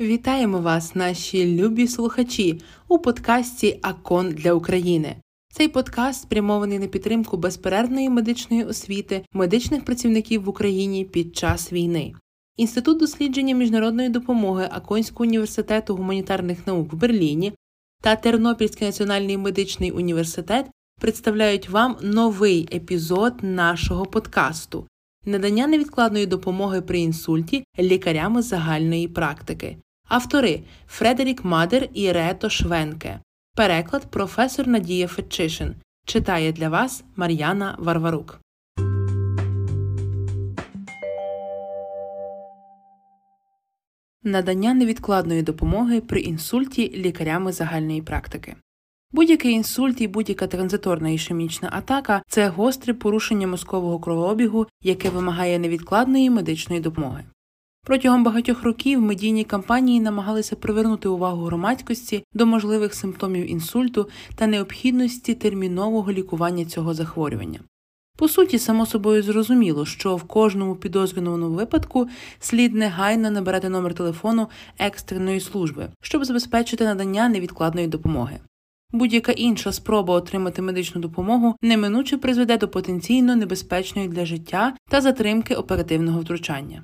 Вітаємо вас, наші любі слухачі, у подкасті Акон для України. Цей подкаст спрямований на підтримку безперервної медичної освіти медичних працівників в Україні під час війни. Інститут дослідження міжнародної допомоги Аконського університету гуманітарних наук в Берліні та Тернопільський національний медичний університет представляють вам новий епізод нашого подкасту надання невідкладної допомоги при інсульті лікарями загальної практики. Автори Фредерік Мадер і Рето Швенке. Переклад професор Надія Фетчишин. Читає для вас Мар'яна Варварук. Надання невідкладної допомоги при інсульті лікарями загальної практики. Будь-який інсульт і будь-яка транзиторна ішемічна атака це гостре порушення мозкового кровообігу, яке вимагає невідкладної медичної допомоги. Протягом багатьох років медійні кампанії намагалися привернути увагу громадськості до можливих симптомів інсульту та необхідності термінового лікування цього захворювання. По суті, само собою зрозуміло, що в кожному підозрюваному випадку слід негайно набирати номер телефону екстреної служби, щоб забезпечити надання невідкладної допомоги. Будь-яка інша спроба отримати медичну допомогу неминуче призведе до потенційно небезпечної для життя та затримки оперативного втручання.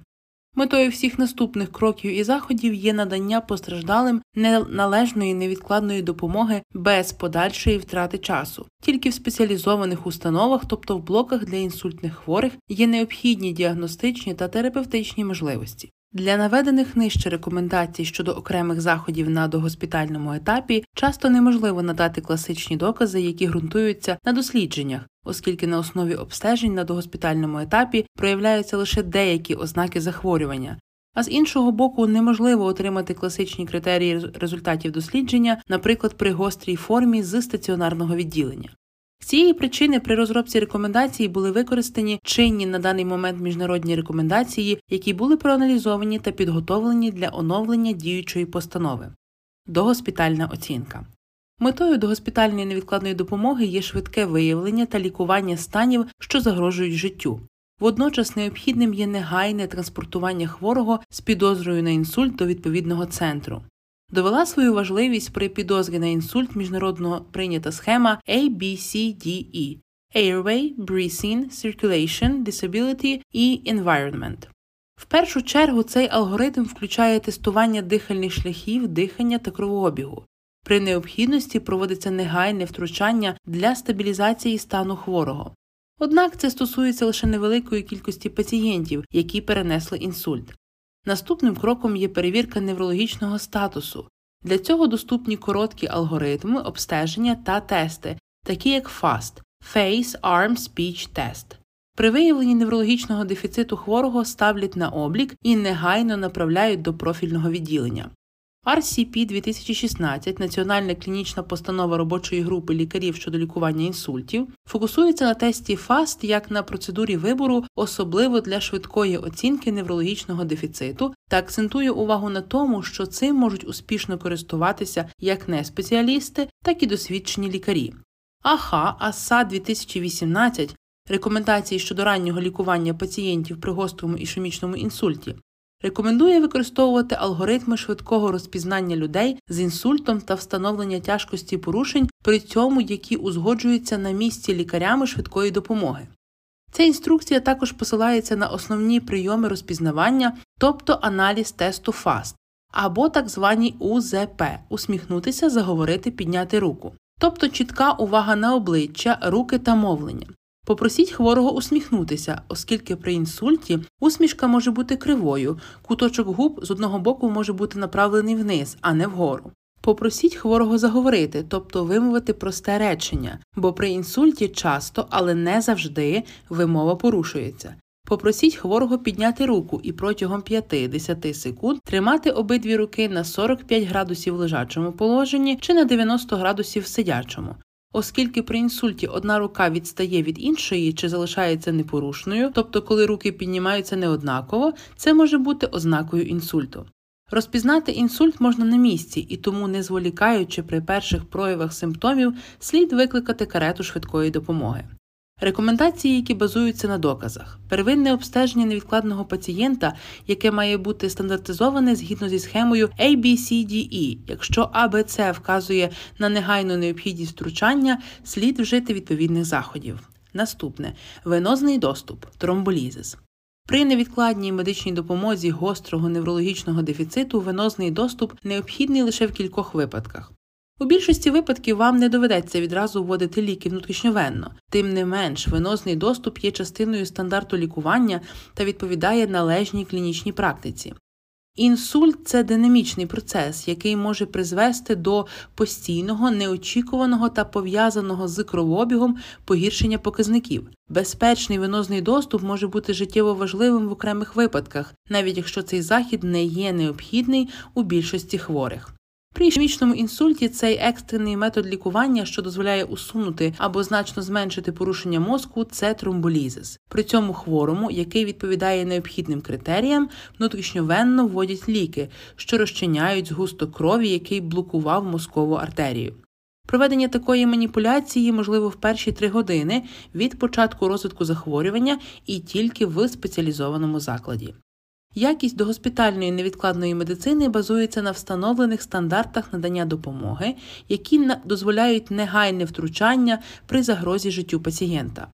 Метою всіх наступних кроків і заходів є надання постраждалим неналежної невідкладної допомоги без подальшої втрати часу. Тільки в спеціалізованих установах, тобто в блоках для інсультних хворих, є необхідні діагностичні та терапевтичні можливості. Для наведених нижче рекомендацій щодо окремих заходів на догоспітальному етапі часто неможливо надати класичні докази, які ґрунтуються на дослідженнях, оскільки на основі обстежень на догоспітальному етапі проявляються лише деякі ознаки захворювання. А з іншого боку, неможливо отримати класичні критерії результатів дослідження, наприклад, при гострій формі з стаціонарного відділення. З цієї причини при розробці рекомендацій були використані чинні на даний момент міжнародні рекомендації, які були проаналізовані та підготовлені для оновлення діючої постанови. Догоспітальна оцінка. Метою догоспітальної невідкладної допомоги є швидке виявлення та лікування станів, що загрожують життю. Водночас необхідним є негайне транспортування хворого з підозрою на інсульт до відповідного центру довела свою важливість при підозрі на інсульт міжнародно прийнята схема ABCDE Airway, Breathing, Circulation, Disability і Environment. В першу чергу цей алгоритм включає тестування дихальних шляхів, дихання та кровообігу. При необхідності проводиться негайне втручання для стабілізації стану хворого. Однак це стосується лише невеликої кількості пацієнтів, які перенесли інсульт. Наступним кроком є перевірка неврологічного статусу. Для цього доступні короткі алгоритми обстеження та тести, такі як FAST Face Arm Speech Test. При виявленні неврологічного дефіциту хворого ставлять на облік і негайно направляють до профільного відділення. RCP 2016 Національна клінічна постанова робочої групи лікарів щодо лікування інсультів фокусується на тесті FAST як на процедурі вибору, особливо для швидкої оцінки неврологічного дефіциту, та акцентує увагу на тому, що цим можуть успішно користуватися як не спеціалісти, так і досвідчені лікарі. АХА АСА 2018 Рекомендації щодо раннього лікування пацієнтів при гострому ішемічному інсульті Рекомендує використовувати алгоритми швидкого розпізнання людей з інсультом та встановлення тяжкості порушень, при цьому які узгоджуються на місці лікарями швидкої допомоги. Ця інструкція також посилається на основні прийоми розпізнавання, тобто аналіз тесту FAST, або так звані УЗП усміхнутися, заговорити, підняти руку, тобто чітка увага на обличчя, руки та мовлення. Попросіть хворого усміхнутися, оскільки при інсульті усмішка може бути кривою, куточок губ з одного боку може бути направлений вниз, а не вгору. Попросіть хворого заговорити, тобто вимовити просте речення, бо при інсульті часто, але не завжди, вимова порушується. Попросіть хворого підняти руку і протягом 5-10 секунд тримати обидві руки на 45 градусів в лежачому положенні чи на 90 градусів в сидячому. Оскільки при інсульті одна рука відстає від іншої чи залишається непорушною, тобто коли руки піднімаються неоднаково, це може бути ознакою інсульту. Розпізнати інсульт можна на місці і тому, не зволікаючи при перших проявах симптомів, слід викликати карету швидкої допомоги. Рекомендації, які базуються на доказах, первинне обстеження невідкладного пацієнта, яке має бути стандартизоване згідно зі схемою ABCDE. Якщо АБЦ вказує на негайну необхідність втручання, слід вжити відповідних заходів. Наступне венозний доступ, тромболізис. При невідкладній медичній допомозі гострого неврологічного дефіциту венозний доступ необхідний лише в кількох випадках. У більшості випадків вам не доведеться відразу вводити ліки внутрішньовенно, тим не менш, венозний доступ є частиною стандарту лікування та відповідає належній клінічній практиці. Інсульт це динамічний процес, який може призвести до постійного, неочікуваного та пов'язаного з кровообігом погіршення показників. Безпечний венозний доступ може бути життєво важливим в окремих випадках, навіть якщо цей захід не є необхідний у більшості хворих. При ішемічному інсульті цей екстрений метод лікування, що дозволяє усунути або значно зменшити порушення мозку, це тромболізис. При цьому хворому, який відповідає необхідним критеріям, внутрішньовенно вводять ліки, що розчиняють згусток крові, який блокував мозкову артерію. Проведення такої маніпуляції можливо в перші три години від початку розвитку захворювання і тільки в спеціалізованому закладі. Якість догоспітальної невідкладної медицини базується на встановлених стандартах надання допомоги, які дозволяють негайне втручання при загрозі життю пацієнта.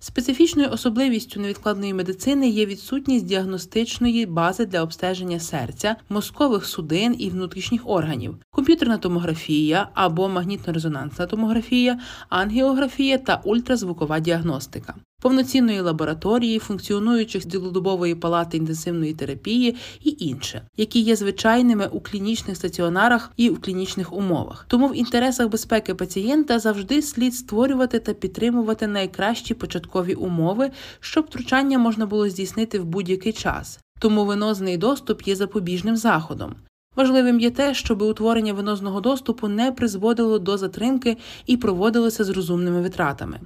Специфічною особливістю невідкладної медицини є відсутність діагностичної бази для обстеження серця, мозкових судин і внутрішніх органів, комп'ютерна томографія або магнітно-резонансна томографія, ангіографія та ультразвукова діагностика повноцінної лабораторії, функціонуючих цілодобової палати інтенсивної терапії і інше, які є звичайними у клінічних стаціонарах і в клінічних умовах. Тому в інтересах безпеки пацієнта завжди слід створювати та підтримувати найкращі початкові умови, щоб втручання можна було здійснити в будь-який час. Тому венозний доступ є запобіжним заходом. Важливим є те, щоб утворення венозного доступу не призводило до затримки і проводилося з розумними витратами.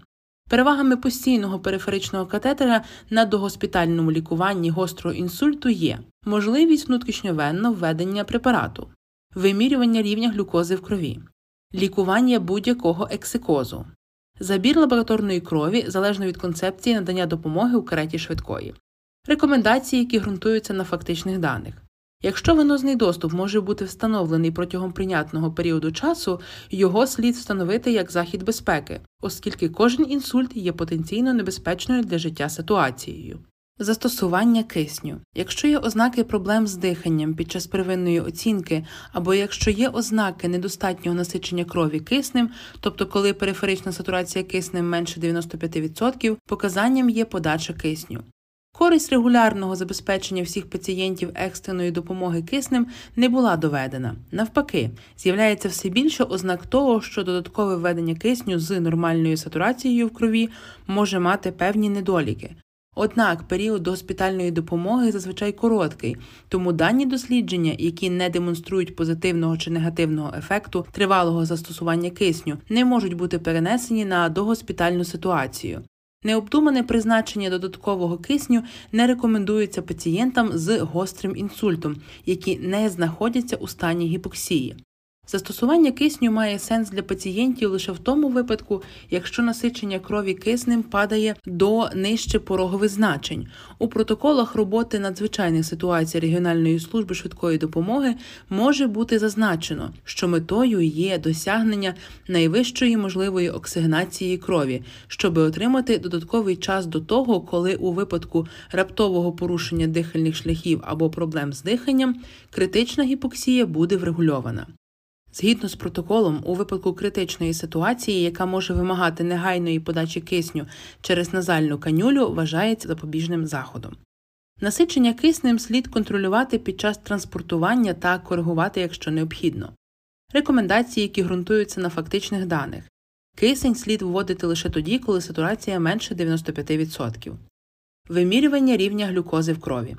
Перевагами постійного периферичного катетера на догоспітальному лікуванні гострого інсульту є можливість внутрішньовенно введення препарату, вимірювання рівня глюкози в крові, лікування будь-якого ексикозу, забір лабораторної крові залежно від концепції надання допомоги у кареті швидкої, рекомендації, які ґрунтуються на фактичних даних. Якщо венозний доступ може бути встановлений протягом прийнятного періоду часу, його слід встановити як захід безпеки, оскільки кожен інсульт є потенційно небезпечною для життя ситуацією. Застосування кисню. Якщо є ознаки проблем з диханням під час первинної оцінки, або якщо є ознаки недостатнього насичення крові киснем, тобто коли периферична сатурація киснем менше 95%, показанням є подача кисню. Користь регулярного забезпечення всіх пацієнтів екстреної допомоги киснем не була доведена. Навпаки, з'являється все більше ознак того, що додаткове введення кисню з нормальною сатурацією в крові може мати певні недоліки. Однак період госпітальної допомоги зазвичай короткий, тому дані дослідження, які не демонструють позитивного чи негативного ефекту тривалого застосування кисню, не можуть бути перенесені на догоспітальну ситуацію. Необдумане призначення додаткового кисню не рекомендується пацієнтам з гострим інсультом, які не знаходяться у стані гіпоксії. Застосування кисню має сенс для пацієнтів лише в тому випадку, якщо насичення крові киснем падає до нижче порогових значень. У протоколах роботи надзвичайних ситуацій регіональної служби швидкої допомоги може бути зазначено, що метою є досягнення найвищої можливої оксигенації крові, щоб отримати додатковий час до того, коли у випадку раптового порушення дихальних шляхів або проблем з диханням критична гіпоксія буде врегульована. Згідно з протоколом, у випадку критичної ситуації, яка може вимагати негайної подачі кисню через назальну канюлю, вважається запобіжним заходом. Насичення киснем слід контролювати під час транспортування та коригувати, якщо необхідно. Рекомендації, які ґрунтуються на фактичних даних. Кисень слід вводити лише тоді, коли сатурація менше 95%. Вимірювання рівня глюкози в крові.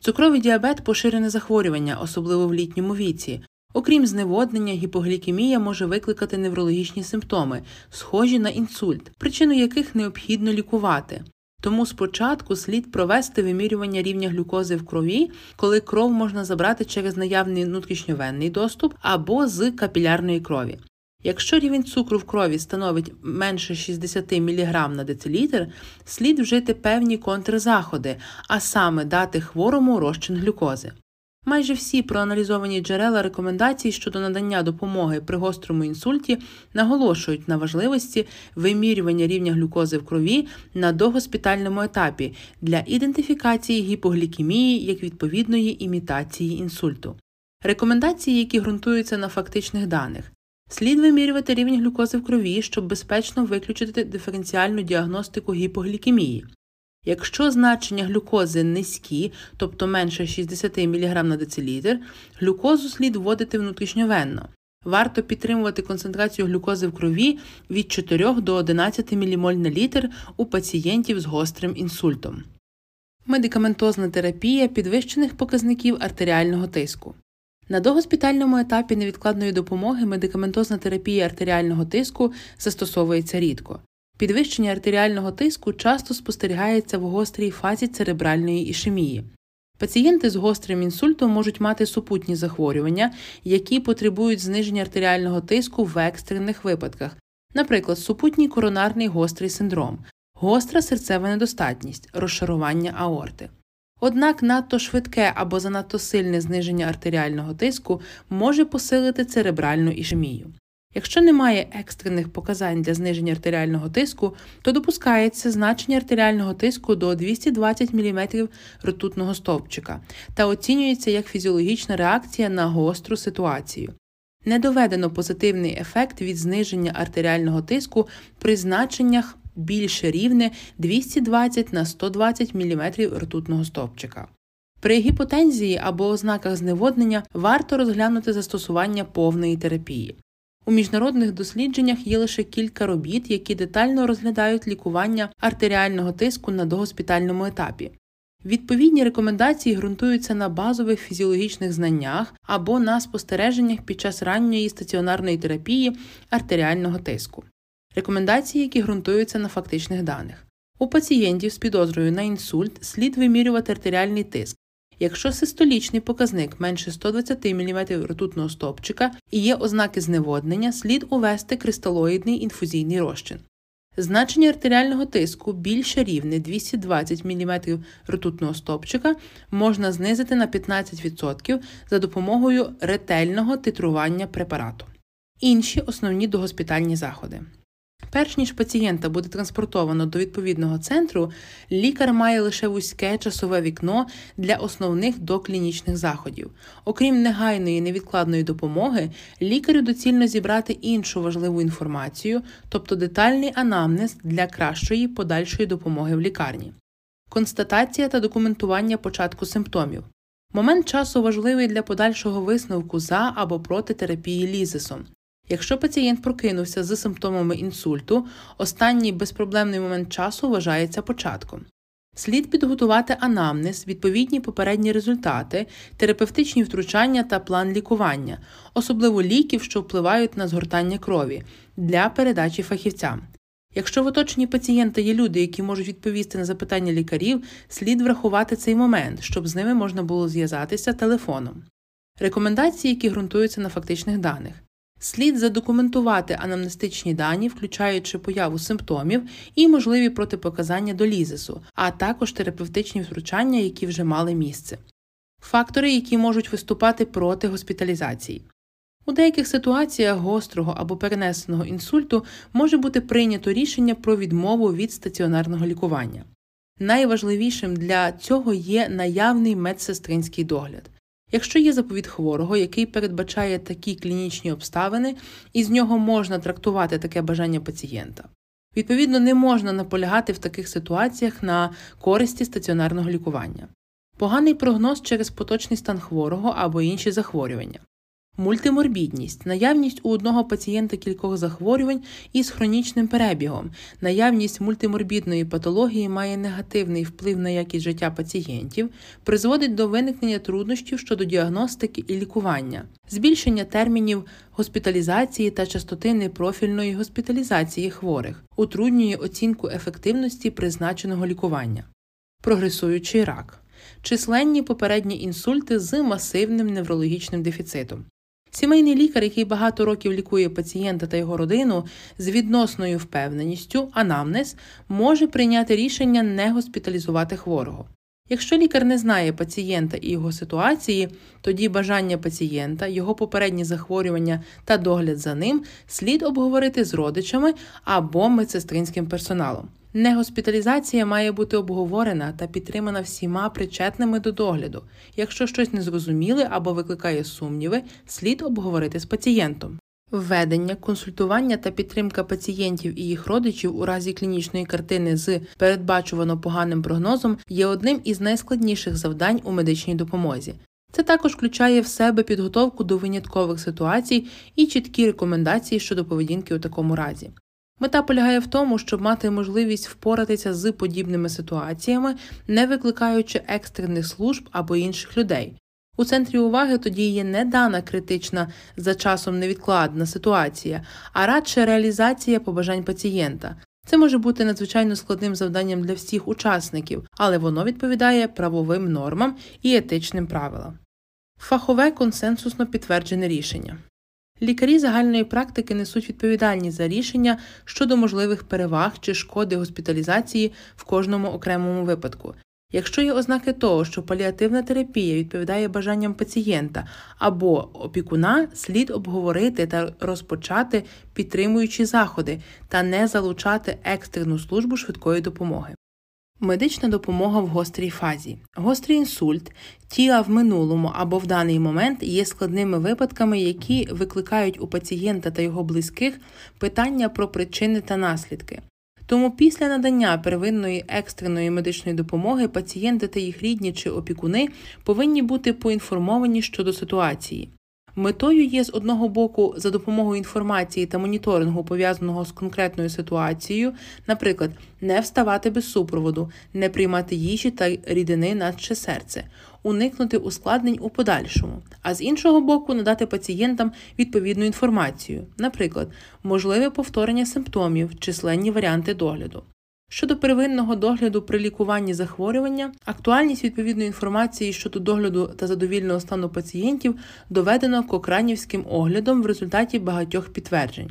Цукровий діабет поширене захворювання, особливо в літньому віці, Окрім зневоднення, гіпоглікемія може викликати неврологічні симптоми, схожі на інсульт, причину яких необхідно лікувати. Тому спочатку слід провести вимірювання рівня глюкози в крові, коли кров можна забрати через наявний внутрішньовенний доступ або з капілярної крові. Якщо рівень цукру в крові становить менше 60 мг на децилітр, слід вжити певні контрзаходи, а саме дати хворому розчин глюкози. Майже всі проаналізовані джерела рекомендацій щодо надання допомоги при гострому інсульті наголошують на важливості вимірювання рівня глюкози в крові на догоспітальному етапі для ідентифікації гіпоглікемії як відповідної імітації інсульту. Рекомендації, які ґрунтуються на фактичних даних. Слід вимірювати рівень глюкози в крові, щоб безпечно виключити диференціальну діагностику гіпоглікемії. Якщо значення глюкози низькі, тобто менше 60 мг на децилітр, глюкозу слід вводити внутрішньовенно. Варто підтримувати концентрацію глюкози в крові від 4 до 11 ммоль на літр у пацієнтів з гострим інсультом. Медикаментозна терапія підвищених показників артеріального тиску. На догоспітальному етапі невідкладної допомоги медикаментозна терапія артеріального тиску застосовується рідко. Підвищення артеріального тиску часто спостерігається в гострій фазі церебральної ішемії. Пацієнти з гострим інсультом можуть мати супутні захворювання, які потребують зниження артеріального тиску в екстрених випадках, наприклад, супутній коронарний гострий синдром, гостра серцева недостатність, розшарування аорти. Однак надто швидке або занадто сильне зниження артеріального тиску може посилити церебральну ішемію. Якщо немає екстрених показань для зниження артеріального тиску, то допускається значення артеріального тиску до 220 мм ртутного стовпчика та оцінюється як фізіологічна реакція на гостру ситуацію. Не доведено позитивний ефект від зниження артеріального тиску при значеннях більше рівне 220 на 120 мм ртутного стовпчика. При гіпотензії або ознаках зневоднення варто розглянути застосування повної терапії. У міжнародних дослідженнях є лише кілька робіт, які детально розглядають лікування артеріального тиску на догоспітальному етапі. Відповідні рекомендації ґрунтуються на базових фізіологічних знаннях або на спостереженнях під час ранньої стаціонарної терапії артеріального тиску. Рекомендації, які ґрунтуються на фактичних даних. У пацієнтів з підозрою на інсульт слід вимірювати артеріальний тиск, Якщо систолічний показник менше 120 мм ртутного стопчика і є ознаки зневоднення, слід увести кристалоїдний інфузійний розчин. Значення артеріального тиску більше рівне 220 мм ртутного стопчика можна знизити на 15% за допомогою ретельного титрування препарату. Інші основні догоспітальні заходи. Перш ніж пацієнта буде транспортовано до відповідного центру, лікар має лише вузьке часове вікно для основних доклінічних заходів. Окрім негайної невідкладної допомоги, лікарю доцільно зібрати іншу важливу інформацію, тобто детальний анамнез для кращої подальшої допомоги в лікарні. Констатація та документування початку симптомів. Момент часу важливий для подальшого висновку за або проти терапії лізисом. Якщо пацієнт прокинувся з симптомами інсульту, останній безпроблемний момент часу вважається початком. Слід підготувати анамнез, відповідні попередні результати, терапевтичні втручання та план лікування, особливо ліків, що впливають на згортання крові, для передачі фахівцям. Якщо в оточенні пацієнта є люди, які можуть відповісти на запитання лікарів, слід врахувати цей момент, щоб з ними можна було зв'язатися телефоном. Рекомендації, які ґрунтуються на фактичних даних. Слід задокументувати анамнестичні дані, включаючи появу симптомів і можливі протипоказання до лізису, а також терапевтичні втручання, які вже мали місце, фактори, які можуть виступати проти госпіталізації. У деяких ситуаціях гострого або перенесеного інсульту може бути прийнято рішення про відмову від стаціонарного лікування. Найважливішим для цього є наявний медсестринський догляд. Якщо є заповіт хворого, який передбачає такі клінічні обставини, і з нього можна трактувати таке бажання пацієнта. Відповідно, не можна наполягати в таких ситуаціях на користі стаціонарного лікування. Поганий прогноз через поточний стан хворого або інші захворювання. Мультиморбідність наявність у одного пацієнта кількох захворювань із хронічним перебігом. Наявність мультиморбідної патології має негативний вплив на якість життя пацієнтів, призводить до виникнення труднощів щодо діагностики і лікування, збільшення термінів госпіталізації та частоти непрофільної госпіталізації хворих, утруднює оцінку ефективності призначеного лікування, прогресуючий рак. Численні попередні інсульти з масивним неврологічним дефіцитом. Сімейний лікар, який багато років лікує пацієнта та його родину, з відносною впевненістю, анамнез, може прийняти рішення не госпіталізувати хворого. Якщо лікар не знає пацієнта і його ситуації, тоді бажання пацієнта, його попередні захворювання та догляд за ним слід обговорити з родичами або медсестринським персоналом. Негоспіталізація має бути обговорена та підтримана всіма причетними до догляду. Якщо щось незрозуміле або викликає сумніви, слід обговорити з пацієнтом. Введення, консультування та підтримка пацієнтів і їх родичів у разі клінічної картини з передбачувано поганим прогнозом є одним із найскладніших завдань у медичній допомозі. Це також включає в себе підготовку до виняткових ситуацій і чіткі рекомендації щодо поведінки у такому разі. Мета полягає в тому, щоб мати можливість впоратися з подібними ситуаціями, не викликаючи екстрених служб або інших людей. У центрі уваги тоді є не дана критична за часом невідкладна ситуація, а радше реалізація побажань пацієнта. Це може бути надзвичайно складним завданням для всіх учасників, але воно відповідає правовим нормам і етичним правилам. Фахове консенсусно підтверджене рішення. Лікарі загальної практики несуть відповідальність за рішення щодо можливих переваг чи шкоди госпіталізації в кожному окремому випадку. Якщо є ознаки того, що паліативна терапія відповідає бажанням пацієнта або опікуна, слід обговорити та розпочати підтримуючі заходи та не залучати екстрену службу швидкої допомоги. Медична допомога в гострій фазі. Гострий інсульт тіла в минулому або в даний момент є складними випадками, які викликають у пацієнта та його близьких питання про причини та наслідки. Тому після надання первинної екстреної медичної допомоги пацієнти та їх рідні чи опікуни повинні бути поінформовані щодо ситуації. Метою є з одного боку за допомогою інформації та моніторингу, пов'язаного з конкретною ситуацією, наприклад, не вставати без супроводу, не приймати їжі та рідини наче серце, уникнути ускладнень у подальшому, а з іншого боку, надати пацієнтам відповідну інформацію, наприклад, можливе повторення симптомів, численні варіанти догляду. Щодо первинного догляду при лікуванні захворювання, актуальність відповідної інформації щодо догляду та задовільного стану пацієнтів доведено кокранівським оглядом в результаті багатьох підтверджень.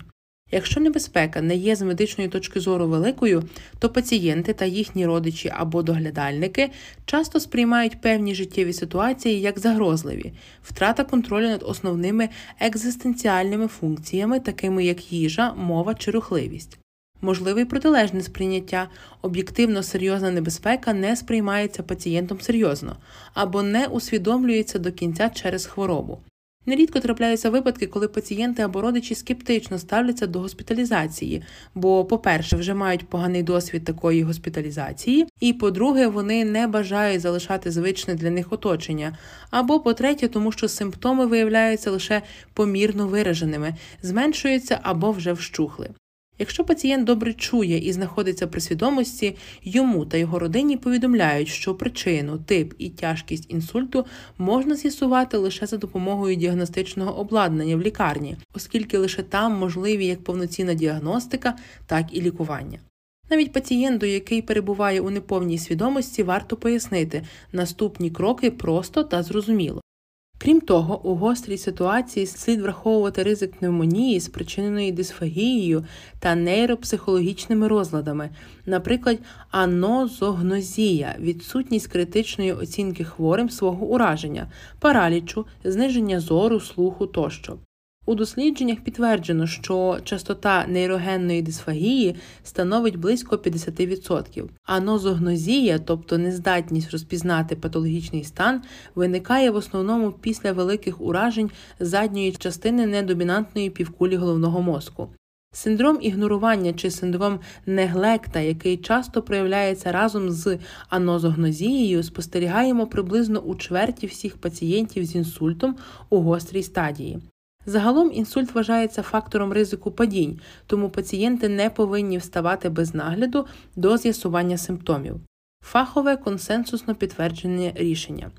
Якщо небезпека не є з медичної точки зору великою, то пацієнти та їхні родичі або доглядальники часто сприймають певні життєві ситуації як загрозливі, втрата контролю над основними екзистенціальними функціями, такими як їжа, мова чи рухливість. Можливе протилежне сприйняття, об'єктивно серйозна небезпека не сприймається пацієнтом серйозно або не усвідомлюється до кінця через хворобу. Нерідко трапляються випадки, коли пацієнти або родичі скептично ставляться до госпіталізації, бо, по-перше, вже мають поганий досвід такої госпіталізації, і по-друге, вони не бажають залишати звичне для них оточення, або по-третє, тому що симптоми виявляються лише помірно вираженими, зменшуються або вже вщухли. Якщо пацієнт добре чує і знаходиться при свідомості, йому та його родині повідомляють, що причину, тип і тяжкість інсульту можна з'ясувати лише за допомогою діагностичного обладнання в лікарні, оскільки лише там можливі як повноцінна діагностика, так і лікування. Навіть пацієнту, який перебуває у неповній свідомості, варто пояснити наступні кроки просто та зрозуміло. Крім того, у гострій ситуації слід враховувати ризик пневмонії, спричиненої дисфагією та нейропсихологічними розладами, наприклад, анозогнозія, відсутність критичної оцінки хворим свого ураження, паралічу, зниження зору, слуху тощо. У дослідженнях підтверджено, що частота нейрогенної дисфагії становить близько 50%, а нозогнозія, тобто нездатність розпізнати патологічний стан, виникає в основному після великих уражень задньої частини недомінантної півкулі головного мозку. Синдром ігнорування чи синдром неглекта, який часто проявляється разом з анозогнозією, спостерігаємо приблизно у чверті всіх пацієнтів з інсультом у гострій стадії. Загалом інсульт вважається фактором ризику падінь, тому пацієнти не повинні вставати без нагляду до з'ясування симптомів. Фахове консенсусно підтверджене рішення.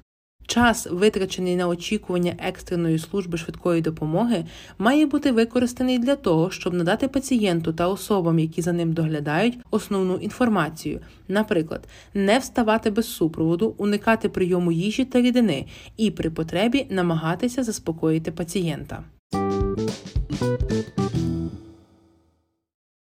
Час, витрачений на очікування екстреної служби швидкої допомоги, має бути використаний для того, щоб надати пацієнту та особам, які за ним доглядають, основну інформацію, наприклад, не вставати без супроводу, уникати прийому їжі та рідини і при потребі намагатися заспокоїти пацієнта.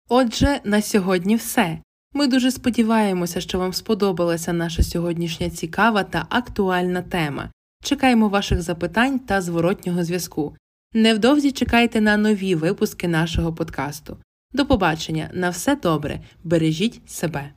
Отже, на сьогодні все. Ми дуже сподіваємося, що вам сподобалася наша сьогоднішня цікава та актуальна тема. Чекаємо ваших запитань та зворотнього зв'язку. Невдовзі чекайте на нові випуски нашого подкасту. До побачення, на все добре, бережіть себе.